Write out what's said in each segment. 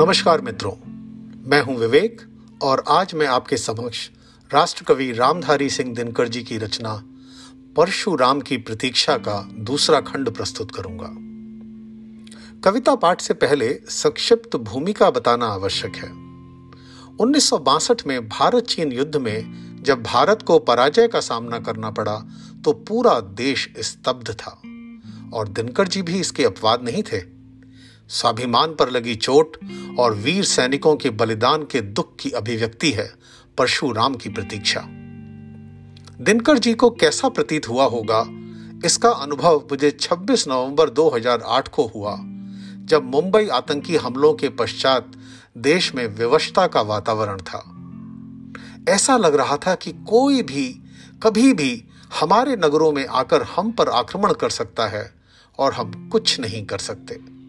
नमस्कार मित्रों, मैं हूँ विवेक और आज मैं आपके समक्ष राष्ट्रकवि रामधारी सिंह दिनकर जी की रचना परशुराम की प्रतीक्षा का दूसरा खंड प्रस्तुत करूँगा। कविता पाठ से पहले संक्षिप्त भूमिका बताना आवश्यक है। उन्नीस सौ बासठ में भारत चीन युद्ध में जब भारत को पराजय का सामना करना पड़ा तो पूरा देश स्तब्ध था और दिनकर जी भी इसके अपवाद नहीं थे। स्वाभिमान पर लगी चोट और वीर सैनिकों के बलिदान के दुख की अभिव्यक्ति है परशुराम की प्रतीक्षा। दिनकर जी को कैसा प्रतीत हुआ होगा? इसका अनुभव मुझे 26 नवंबर 2008 को हुआ, जब मुंबई आतंकी हमलों के पश्चात देश में विवशता का वातावरण था। ऐसा लग रहा था कि कोई भी, कभी भी हमारे नगरों में आकर हम पर आक्रमण कर सकता है और हम कुछ नहीं कर सकते।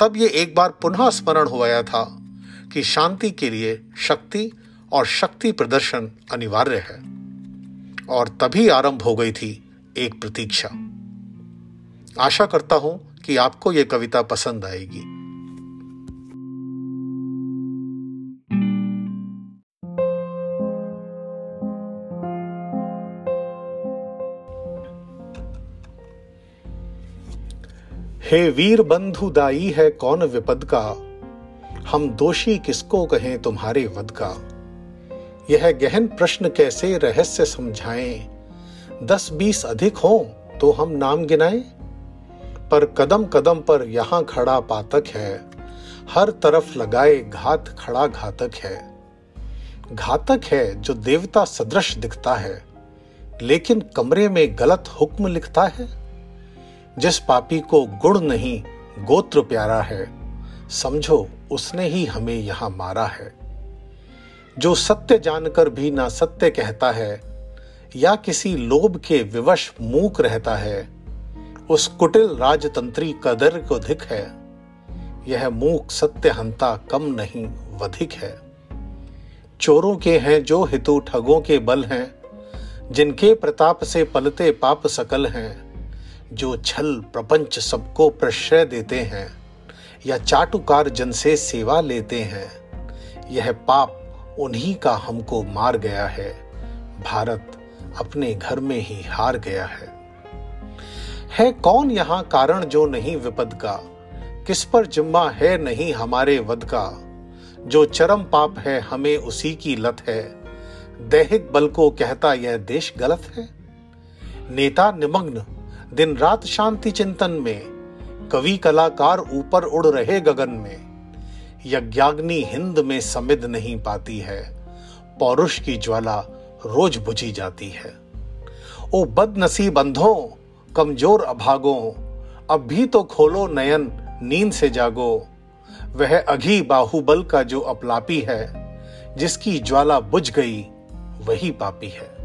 तब ये एक बार पुनः स्मरण हो गया था कि शांति के लिए शक्ति और शक्ति प्रदर्शन अनिवार्य है। और तभी आरंभ हो गई थी एक प्रतीक्षा। आशा करता हूँ कि आपको यह कविता पसंद आएगी। हे वीर बंधु दाई है कौन विपद का हम दोषी किसको कहें तुम्हारे वध का यह गहन प्रश्न कैसे रहस्य समझाएँ? दस बीस अधिक हो तो हम नाम गिनाएँ? पर कदम कदम पर यहाँ खड़ा पातक है। हर तरफ़ लगाए घात खड़ा घातक है। घातक है जो देवता सदृश दिखता है, लेकिन कमरे में गलत हुक्म लिखता है? जिस पापी को गुड़ नहीं, गोत्र प्यारा है, समझो उसने ही हमें यहाँ मारा है। जो सत्य जानकर भी ना सत्य कहता है, या किसी लोभ के विवश मूक रहता है, उस कुटिल राजतंत्री कदर को धिक है। यह मूक सत्य हंता कम नहीं, वधिक है। चोरों के हैं जो हितु ठगों के बल हैं, जिनके प्रताप से पलते पाप सकल हैं। जो छल प्रपंच सबको प्रश्रय देते हैं, या चाटुकार जन से सेवा लेते हैं, यह पाप उन्हीं का हमको मार गया है। भारत अपने घर में ही हार गया है। है कौन यहाँ कारण जो नहीं विपद का? किस पर जिम्मा है नहीं हमारे वध का? जो चरम पाप है हमें उसी की लत है। दैहिक बल को कहता यह देश गलत है? नेता निमग्न दिन रात शांति चिंतन में, कवि कलाकार ऊपर उड़ रहे गगन में। यज्ञाग्नि हिंद में समिद नहीं पाती है, पौरुष की ज्वाला रोज बुझी जाती है। ओ बदनसीब अंधों, कमज़ोर अभागों, अब भी तो खोलो नयन, नींद से जागो। वह अघी बाहुबल का जो अपलापी है, जिसकी ज्वाला बुझ गई, वही पापी है।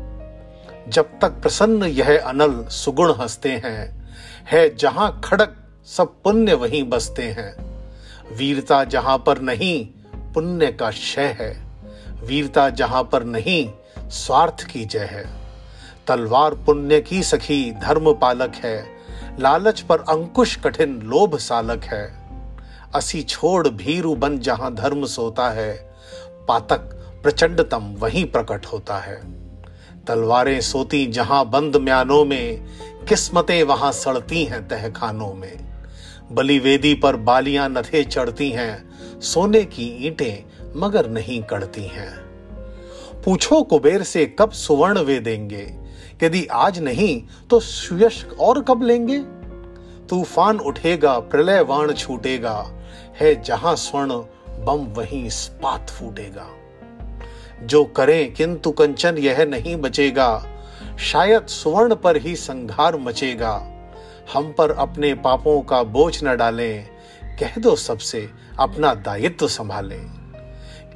जब तक प्रसन्न यह अनल सुगुण हँसते हैं, है जहाँ खड़क सब पुण्य वहीं बसते हैं। वीरता जहाँ पर नहीं, पुण्य का क्षय है। वीरता जहाँ पर नहीं, स्वार्थ की जय है। तलवार पुण्य की सखी धर्म पालक है। लालच पर अंकुश कठिन लोभ सालक है। असी छोड़ भीरु बन जहाँ धर्म सोता है। पातक प्रचंडतम वहीं प्रकट होता है। तलवारें सोती जहाँ बंद म्यानों में, किस्मतें वहाँ सड़ती हैं तहखानों में। बलि वेदी पर बालियाँ नथे चढ़ती हैं, सोने की ईंटें मगर नहीं कड़ती हैं। पूछो कुबेर से कब सुवर्ण वे देंगे? यदि आज नहीं तो सुयश और कब लेंगे? तूफ़ान उठेगा प्रलय वाण छूटेगा, है जहाँ स्वर्ण, बम वहीं स्पात फूटेगा। जो करें, किंतु कंचन यह नहीं बचेगा। शायद सुवर्ण पर ही संघार मचेगा। हम पर अपने पापों का बोझ न डालें। कह दो सबसे, अपना दायित्व संभालें।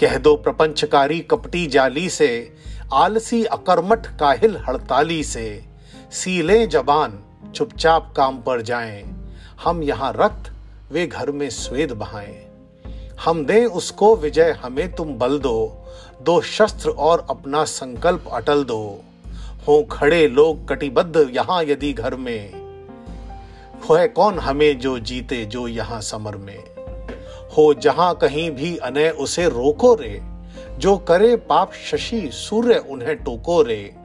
कह दो प्रपंचकारी कपटी जाली से, आलसी अकर्मठ काहिल हड़ताली से। सीले जबान, चुपचाप काम पर जाएँ। हम यहाँ रक्त, वे घर में स्वेद बहाएँ। हम दें उसको विजय, हमें तुम बल दो। दो शस्त्र और अपना संकल्प अटल दो। हो खड़े लोग कटिबद्ध यहाँ यदि घर में। है कौन हमें जो जीते जो यहाँ समर में। हो जहाँ कहीं भी अनय उसे रोको रे। जो करे पाप शशि सूर्य उन्हें टोको रे।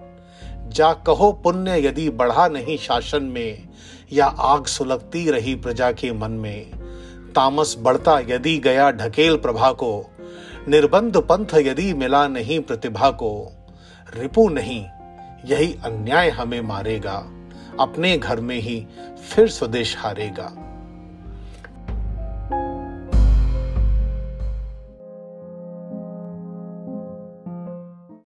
जा कहो पुण्य यदि बढ़ा नहीं शासन में, या आग सुलगती रही प्रजा के मन में। तामस बढ़ता यदि गया ढकेल प्रभा को। निर्बंध पंथ यदि मिला नहीं प्रतिभा को, रिपु नहीं, यही अन्याय हमें मारेगा, अपने घर में ही फिर स्वदेश हारेगा।